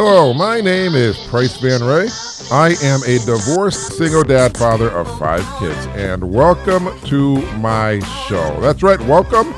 Hello, my name is Price Van Ray. I am a divorced single dad father of five kids, and welcome to my show. That's right, welcome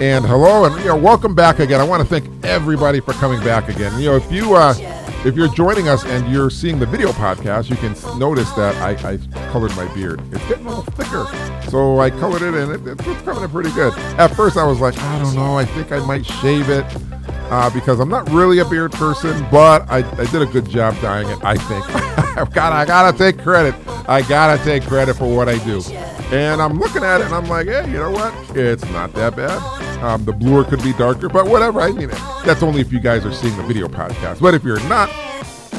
and hello, and you know, welcome back again. I want to thank everybody for coming back again. You know, if you uh, if you're joining us and you're seeing the video podcast, you can notice that I, I colored my beard. It's getting a little thicker, so I colored it, and it, it's coming in pretty good. At first, I was like, I don't know, I think I might shave it uh, because I'm not really a beard person, but I, I did a good job dyeing it. I think. I've got I gotta take credit. I gotta take credit for what I do. And I'm looking at it and I'm like, hey, you know what? It's not that bad. Um, the bluer could be darker, but whatever. I mean, that's only if you guys are seeing the video podcast. But if you're not,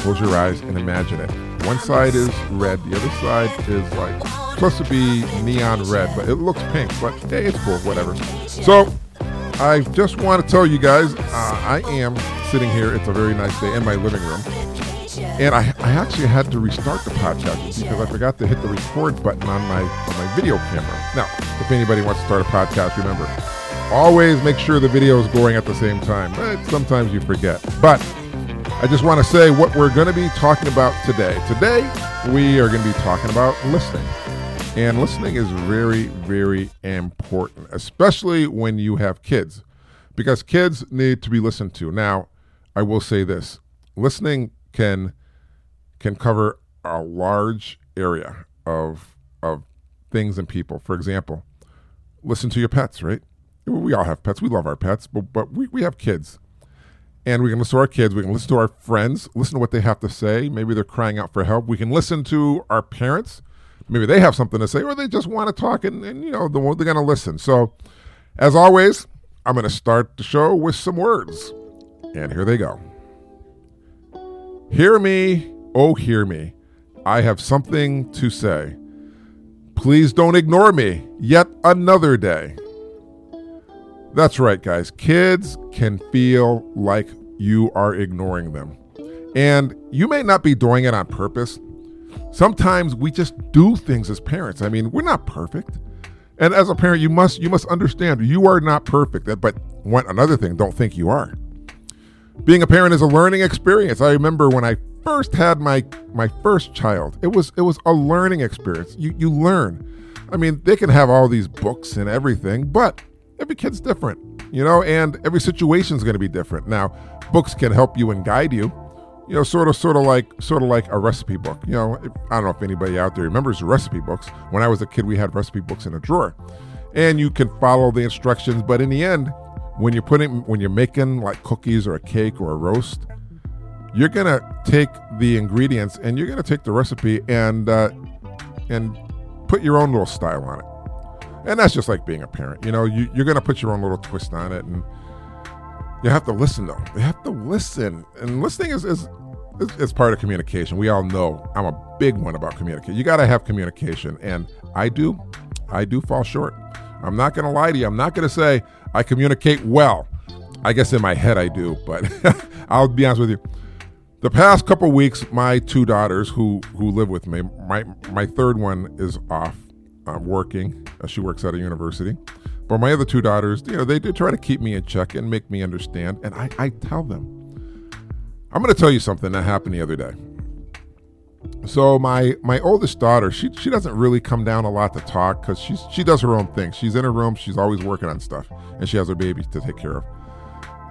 close your eyes and imagine it. One side is red, the other side is like supposed to be neon red, but it looks pink. But hey, it's cool, whatever. So I just want to tell you guys, uh, I am sitting here. It's a very nice day in my living room. And I, I actually had to restart the podcast because I forgot to hit the record button on my on my video camera. Now, if anybody wants to start a podcast, remember, always make sure the video is going at the same time. But sometimes you forget. But I just want to say what we're going to be talking about today. Today, we are going to be talking about listening. And listening is very, very important, especially when you have kids, because kids need to be listened to. Now, I will say this listening can can cover a large area of of things and people. For example, listen to your pets, right? We all have pets. We love our pets, but but we, we have kids. And we can listen to our kids, we can listen to our friends, listen to what they have to say. Maybe they're crying out for help. We can listen to our parents maybe they have something to say or they just want to talk and, and you know the, they're going to listen. So as always i'm going to start the show with some words. And here they go. Hear me oh hear me. I have something to say. Please don't ignore me yet another day. That's right guys. Kids can feel like you are ignoring them. And you may not be doing it on purpose sometimes we just do things as parents. I mean, we're not perfect. And as a parent, you must you must understand you are not perfect. But one another thing, don't think you are. Being a parent is a learning experience. I remember when I first had my my first child. It was it was a learning experience. You you learn. I mean, they can have all these books and everything, but every kid's different, you know, and every situation is going to be different. Now, books can help you and guide you, you know, sort of, sort of like, sort of like a recipe book. You know, I don't know if anybody out there remembers recipe books. When I was a kid, we had recipe books in a drawer, and you can follow the instructions. But in the end, when you're putting, when you're making like cookies or a cake or a roast, you're gonna take the ingredients and you're gonna take the recipe and uh, and put your own little style on it. And that's just like being a parent. You know, you, you're gonna put your own little twist on it and you have to listen though. You have to listen, and listening is is is part of communication. We all know I'm a big one about communication. You got to have communication, and I do. I do fall short. I'm not going to lie to you. I'm not going to say I communicate well. I guess in my head I do, but I'll be honest with you. The past couple weeks, my two daughters who who live with me, my my third one is off uh, working. Uh, she works at a university. But my other two daughters, you know, they do try to keep me in check and make me understand. And I, I tell them. I'm going to tell you something that happened the other day. So my my oldest daughter, she she doesn't really come down a lot to talk because she's she does her own thing. She's in her room. She's always working on stuff, and she has her baby to take care of.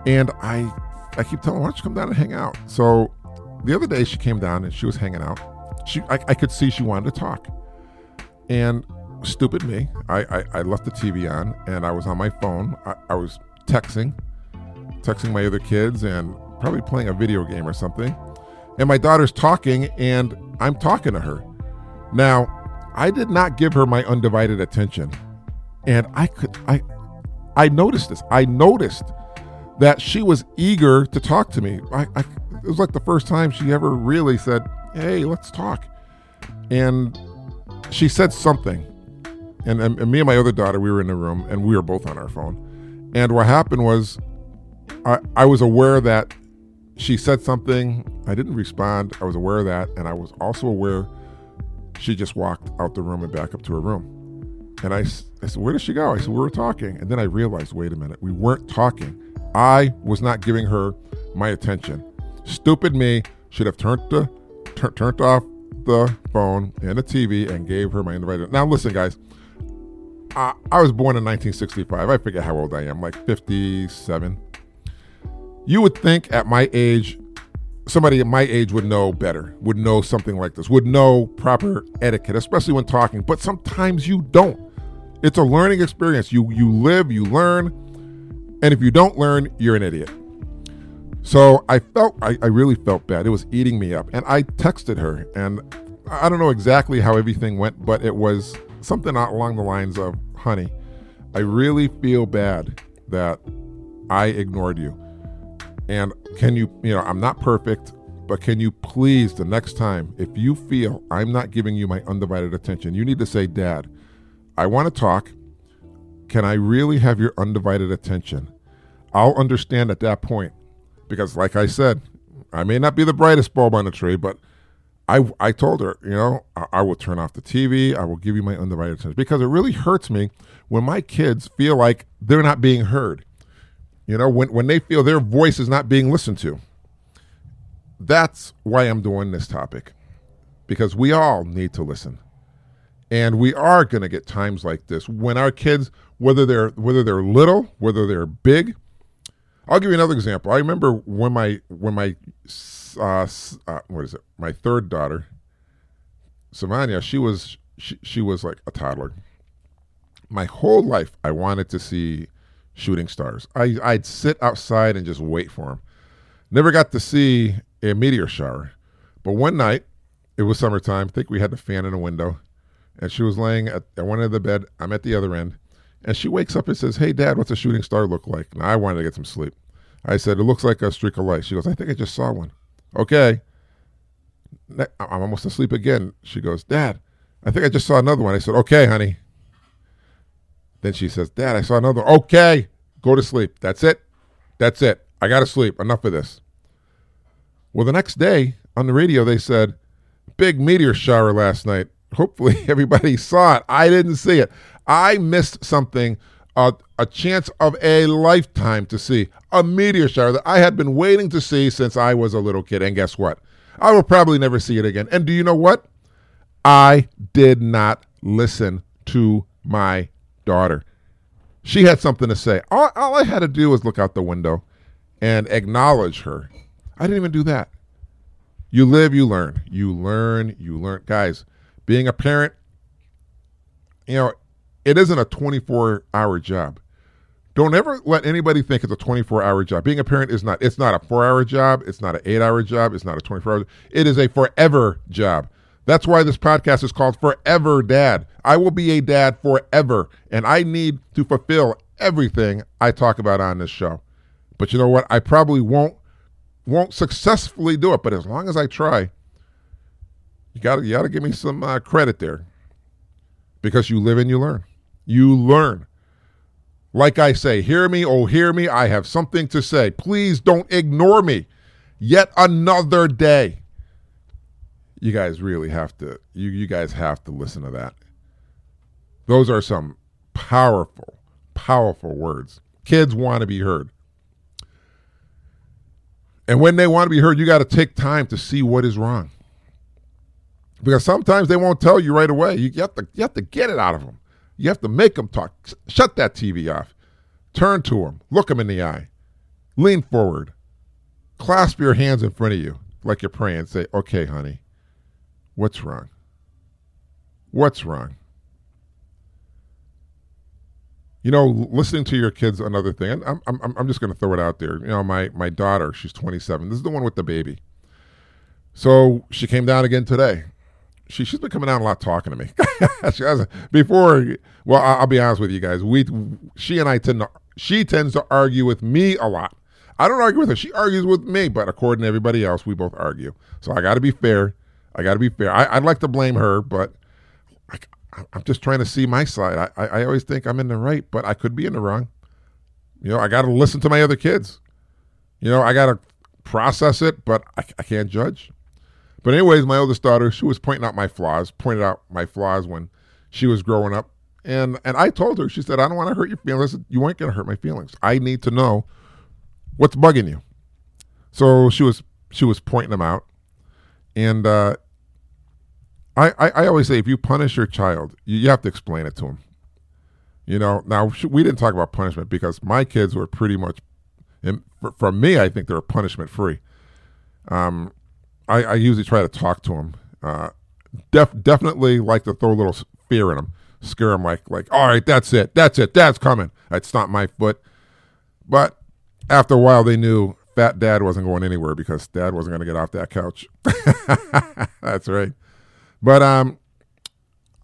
And I I keep telling her, why don't you come down and hang out? So the other day she came down and she was hanging out. She I, I could see she wanted to talk, and stupid me. I, I, I, left the TV on and I was on my phone. I, I was texting, texting my other kids and probably playing a video game or something. And my daughter's talking and I'm talking to her. Now, I did not give her my undivided attention. And I could I I noticed this. I noticed that she was eager to talk to me. I, I it was like the first time she ever really said, "Hey, let's talk." And she said something and, and, and me and my other daughter, we were in the room and we were both on our phone. And what happened was, I, I was aware that she said something. I didn't respond. I was aware of that. And I was also aware she just walked out the room and back up to her room. And I, I said, Where did she go? I said, We were talking. And then I realized, wait a minute, we weren't talking. I was not giving her my attention. Stupid me should have turned the tur- turned off the phone and the TV and gave her my invited. Now listen, guys. I, I was born in 1965. I forget how old I am, like 57. You would think at my age, somebody at my age would know better, would know something like this, would know proper etiquette, especially when talking. But sometimes you don't. It's a learning experience. You you live, you learn, and if you don't learn, you're an idiot. So I felt I, I really felt bad. It was eating me up. And I texted her and I don't know exactly how everything went, but it was something along the lines of, honey, I really feel bad that I ignored you. And can you, you know, I'm not perfect, but can you please, the next time, if you feel I'm not giving you my undivided attention, you need to say, Dad, I want to talk. Can I really have your undivided attention? I'll understand at that point. Because, like I said, I may not be the brightest bulb on the tree, but I, I told her, you know, I, I, will turn off the TV. I will give you my undivided attention because it really hurts me when my kids feel like they're not being heard. You know, when, when they feel their voice is not being listened to. That's why I'm doing this topic because we all need to listen. And we are going to get times like this when our kids, whether they're whether they're little, whether they're big. I'll give you another example. I remember when my when my uh, uh, what is it? My third daughter, Savannah, she was she, she was like a toddler. My whole life, I wanted to see shooting stars. I, I'd sit outside and just wait for them. Never got to see a meteor shower, but one night, it was summertime. I think we had the fan in the window, and she was laying at, at one end of the bed. I'm at the other end, and she wakes up and says, "Hey, Dad, what's a shooting star look like?" Now I wanted to get some sleep. I said, "It looks like a streak of light." She goes, "I think I just saw one." Okay. I'm almost asleep again. She goes, Dad, I think I just saw another one. I said, Okay, honey. Then she says, Dad, I saw another. Okay, go to sleep. That's it. That's it. I got to sleep. Enough of this. Well, the next day on the radio, they said, Big meteor shower last night. Hopefully, everybody saw it. I didn't see it. I missed something a, a chance of a lifetime to see a meteor shower that I had been waiting to see since I was a little kid. And guess what? I will probably never see it again. And do you know what? I did not listen to my daughter. She had something to say. All, all, I had to do was look out the window and acknowledge her. I didn't even do that. You live, you learn. You learn, you learn. Guys, being a parent, you know, it isn't a 24 hour job. Don't ever let anybody think it's a 24 hour job. Being a parent is not. It's not a four hour job. It's not an eight hour job. It's not a 24 hour. It is a forever job. That's why this podcast is called Forever Dad. I will be a dad forever, and I need to fulfill everything I talk about on this show. But you know what? I probably won't won't successfully do it. But as long as I try, you got to you got to give me some uh, credit there, because you live and you learn you learn. Like I say, hear me, oh, hear me. I have something to say. Please don't ignore me. Yet another day. You guys really have to, you, you guys have to listen to that. Those are some powerful, powerful words. Kids want to be heard. And when they want to be heard, you got to take time to see what is wrong. Because sometimes they won't tell you right away. You have to, you have to get it out of them. You have to make them talk. Shut that TV off. Turn to them. Look them in the eye. Lean forward. Clasp your hands in front of you like you're praying. Say, okay, honey, what's wrong? What's wrong? You know, listening to your kids, another thing. I'm, I'm, I'm just going to throw it out there. You know, my, my daughter, she's 27. This is the one with the baby. So she came down again today she she's been coming out a lot talking to me. she has before. Well, I'll, be honest with you guys. We she and I tend to she tends to argue with me a lot. I don't argue with her. She argues with me, but according to everybody else, we both argue. So I got to be fair. I got to be fair. I, would like to blame her, but I, am just trying to see my side. I, I, I always think I'm in the right, but I could be in the wrong. You know, I got to listen to my other kids. You know, I got to process it, but I, I can't judge. But anyways, my oldest daughter, she was pointing out my flaws, pointed out my flaws when she was growing up. And and I told her, she said, I don't want to hurt your feelings. You ain't gonna hurt my feelings. I need to know what's bugging you. So she was she was pointing them out, and uh, I, I I always say if you punish your child, you, you have to explain it to him. You know, now we didn't talk about punishment because my kids were pretty much, and from me, I think they were punishment free. Um, I, I usually try to talk to them. Uh, def, definitely like to throw a little fear in them, scare them like like, all right, that's it, that's it, dad's coming. I'd stomp my foot, but after a while, they knew fat dad wasn't going anywhere because dad wasn't going to get off that couch. that's right. But um,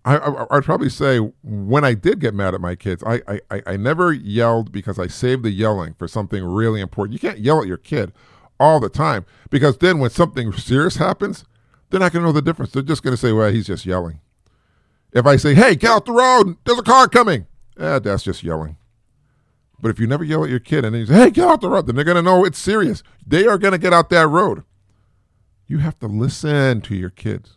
I, I, would probably say when I did get mad at my kids, I, I, I never yelled because I saved the yelling for something really important. You can't yell at your kid all the time because then when something serious happens, they're not going to know the difference. They're just going to say, well, he's just yelling. If I say, hey, get out the road, there's a car coming, eh, that's just yelling. But if you never yell at your kid and then you say, hey, get out the road, then they're going to know it's serious. They are going to get out that road. You have to listen to your kids.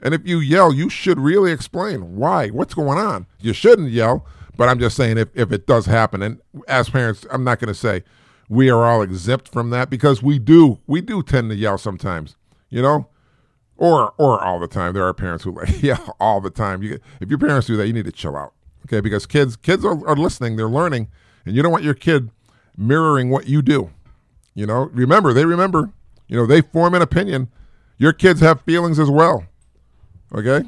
And if you yell, you should really explain why, what's going on. You shouldn't yell, but I'm just saying if, if it does happen, and as parents, I'm not going to say we are all exempt from that because we do, we do tend to yell sometimes, you know, or or all the time. There are parents who like yell all the time. You, if your parents do that, you need to chill out, okay? Because kids kids are, are listening, they're learning, and you don't want your kid mirroring what you do. You know, remember they remember. You know, they form an opinion. Your kids have feelings as well. Okay?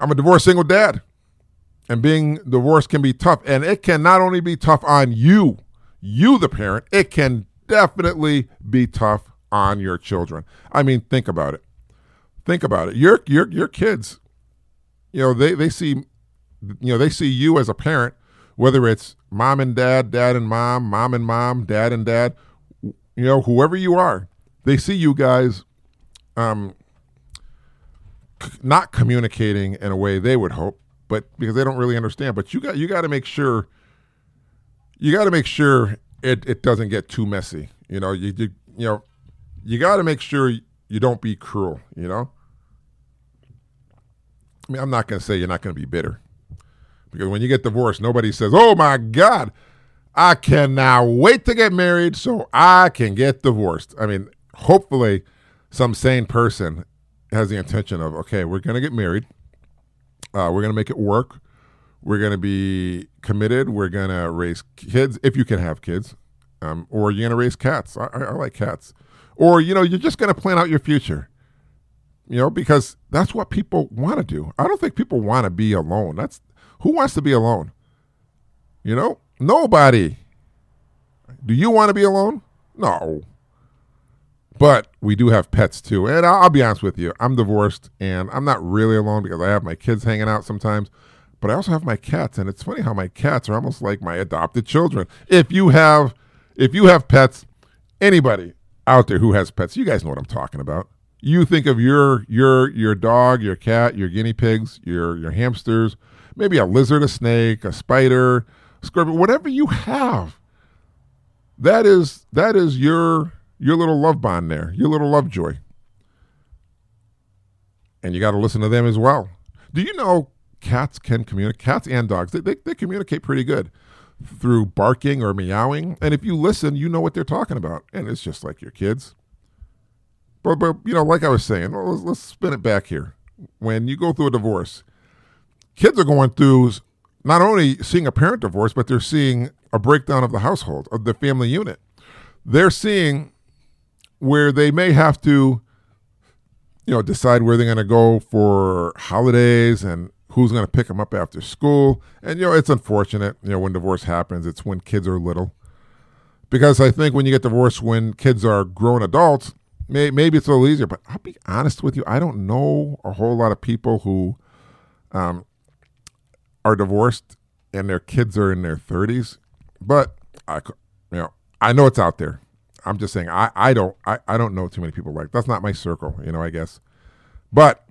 I'm a divorced single dad. And being divorced can be tough. And it can not only be tough on you, you the parent, it can definitely be tough on your children. I mean, think about it. Think about it. Your your your kids, you know, they, they see you know, they see you as a parent, whether it's mom and dad, dad and mom, mom and mom, dad and dad, you know, whoever you are, they see you guys um, not communicating in a way they would hope, but because they don't really understand. But you got you got to make sure you got to make sure it, it doesn't get too messy. You know, you you, you know you got to make sure you don't be cruel. You know, I mean, I'm not going to say you're not going to be bitter because when you get divorced, nobody says, "Oh my God." I can now wait to get married so I can get divorced. I mean, hopefully, some sane person has the intention of okay, we're going to get married. Uh, we're going to make it work. We're going to be committed. We're going to raise kids if you can have kids, um, or you're going to raise cats. I, I, I like cats, or you know, you're just going to plan out your future. You know, because that's what people want to do. I don't think people want to be alone. That's who wants to be alone. You know, nobody. Do you want to be alone? No. But we do have pets too. And I'll, be honest with you, I'm divorced and I'm not really alone because I have my kids hanging out sometimes. But I also have my cats, and it's funny how my cats are almost like my adopted children. If you have, if you have pets, anybody out there who has pets, you guys know what I'm talking about. You think of your your your dog, your cat, your guinea pigs, your your hamsters, maybe a lizard, a snake, a spider, a scorpion, whatever you have. That is that is your your little love bond there, your little love joy. And you got to listen to them as well. Do you know cats can communicate? Cats and dogs, they, they, they communicate pretty good through barking or meowing. And if you listen, you know what they're talking about. And it's just like your kids. But, but you know, like I was saying, let's, let's spin it back here. When you go through a divorce, kids are going through not only seeing a parent divorce, but they're seeing a breakdown of the household, of the family unit. They're seeing where they may have to, you know, decide where they're going to go for holidays and who's going to pick them up after school. And, you know, it's unfortunate, you know, when divorce happens, it's when kids are little. Because I think when you get divorced when kids are grown adults, may, maybe it's a little easier. But I'll be honest with you, I don't know a whole lot of people who um, are divorced and their kids are in their 30s. But I, you know, I know it's out there. I'm just saying I, I don't I, I don't know too many people like that's not my circle, you know, I guess. But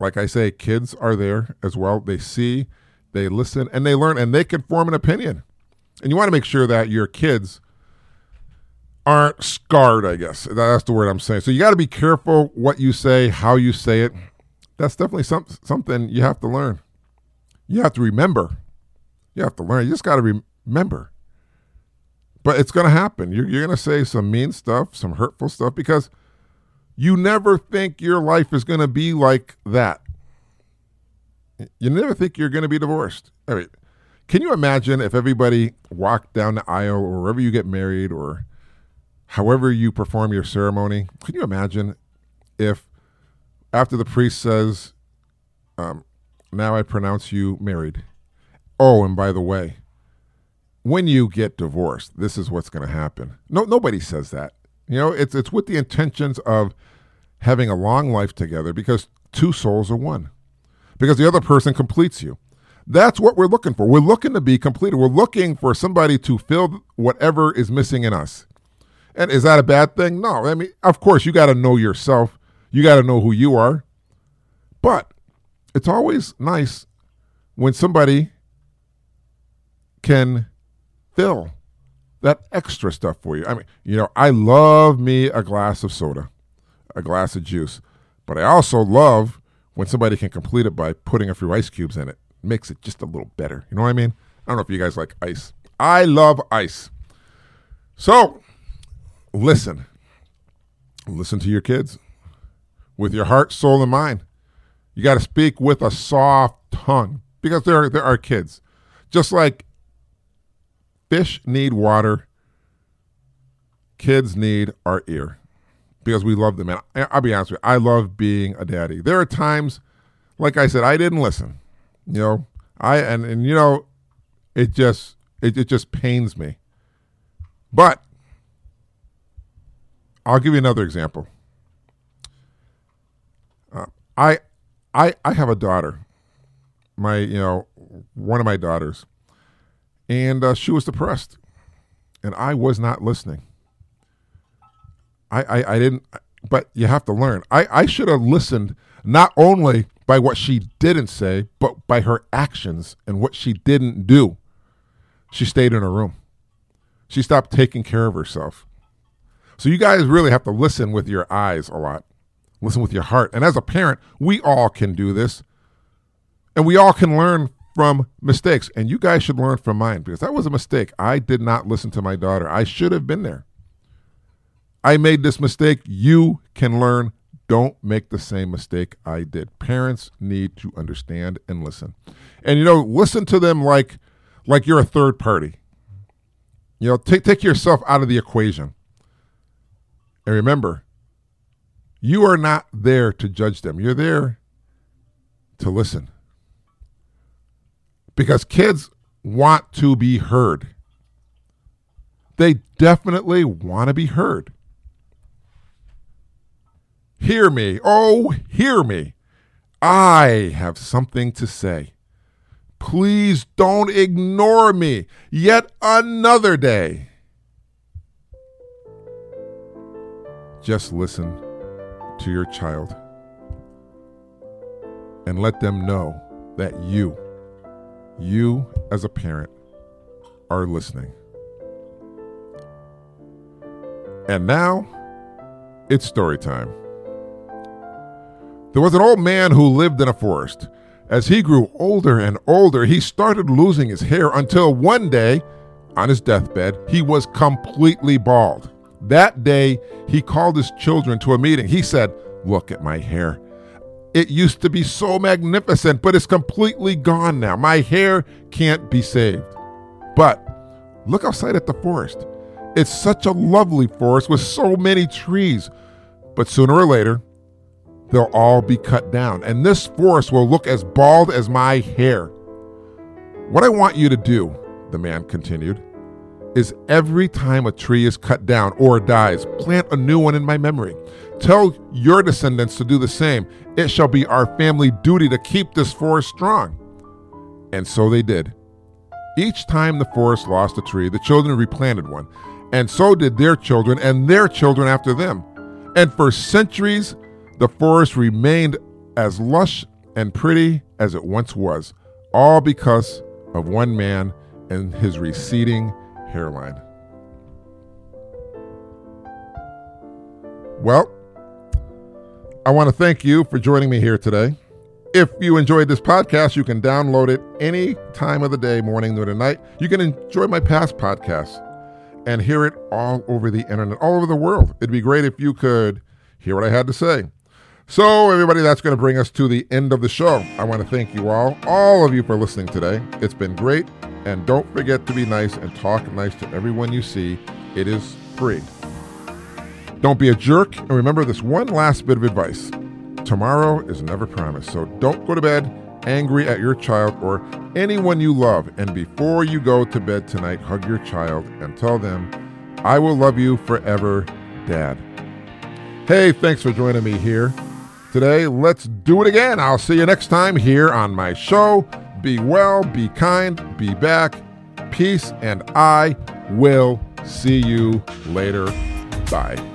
like I say, kids are there as well. They see, they listen, and they learn, and they can form an opinion. And you want to make sure that your kids aren't scarred, I guess. That's the word I'm saying. So you got to be careful what you say, how you say it. That's definitely some, something you have to learn. You have to remember. You have to learn. You just got to re- remember But it's going to happen. You're, you're going to say some mean stuff, some hurtful stuff, because you never think your life is going to be like that. You never think you're going to be divorced. I mean, can you imagine if everybody walked down the aisle or wherever you get married or however you perform your ceremony? Can you imagine if after the priest says, um, Now I pronounce you married? Oh, and by the way, when you get divorced, this is what's going to happen. No, nobody says that. You know, it's it's with the intentions of having a long life together because two souls are one. Because the other person completes you. That's what we're looking for. We're looking to be completed. We're looking for somebody to fill whatever is missing in us. And is that a bad thing? No. I mean, of course, you got to know yourself. You got to know who you are. But it's always nice when somebody can fill that extra stuff for you. I mean, you know, I love me a glass of soda, a glass of juice, but I also love when somebody can complete it by putting a few ice cubes in it. Makes it just a little better. You know what I mean? I don't know if you guys like ice. I love ice. So, listen. Listen to your kids with your heart, soul, and mind. You got to speak with a soft tongue because they're, they're our kids. Just like Fish need water. Kids need our ear because we love them. And I'll be honest with you, I love being a daddy. There are times, like I said, I didn't listen. You know, I and and you know, it just it, it just pains me. But I'll give you another example. Uh, I I I have a daughter. My you know one of my daughters and uh, she was depressed, and I was not listening. I, I, I didn't, but you have to learn. I, I should have listened not only by what she didn't say, but by her actions and what she didn't do. She stayed in her room. She stopped taking care of herself. So you guys really have to listen with your eyes a lot. Listen with your heart. And as a parent, we all can do this. And we all can learn from mistakes. And you guys should learn from mine because that was a mistake. I did not listen to my daughter. I should have been there. I made this mistake. You can learn. Don't make the same mistake I did. Parents need to understand and listen. And you know, listen to them like like you're a third party. You know, take take yourself out of the equation. And remember, you are not there to judge them. You're there to listen because kids want to be heard. They definitely want to be heard. Hear me, oh, hear me. I have something to say. Please don't ignore me yet another day. Just listen to your child and let them know that you you as a parent are listening. And now it's story time. There was an old man who lived in a forest. As he grew older and older, he started losing his hair until one day, on his deathbed, he was completely bald. That day, he called his children to a meeting. He said, Look at my hair. It used to be so magnificent, but it's completely gone now. My hair can't be saved. But look outside at the forest. It's such a lovely forest with so many trees. But sooner or later, they'll all be cut down, and this forest will look as bald as my hair. What I want you to do, the man continued, is every time a tree is cut down or dies, plant a new one in my memory. Tell your descendants to do the same. It shall be our family duty to keep this forest strong. And so they did. Each time the forest lost a tree, the children replanted one, and so did their children and their children after them. And for centuries, the forest remained as lush and pretty as it once was, all because of one man and his receding hairline. Well, I want to thank you for joining me here today. If you enjoyed this podcast, you can download it any time of the day, morning, noon, and night. You can enjoy my past podcasts. and hear it all over the internet, all over the world. It'd be great if you could hear what I had to say. So, everybody, that's going to bring us to the end of the show. I want to thank you all, all of you, for listening today. It's been great. And don't forget to be nice and talk nice to everyone you see. It is free. Don't be a jerk. And remember this one last bit of advice tomorrow is never promised. So don't go to bed angry at your child or anyone you love. And before you go to bed tonight, hug your child and tell them, I will love you forever, Dad. Hey, thanks for joining me here today. Let's do it again. I'll see you next time here on my show. Be well, be kind, be back. Peace, and I will see you later. Bye.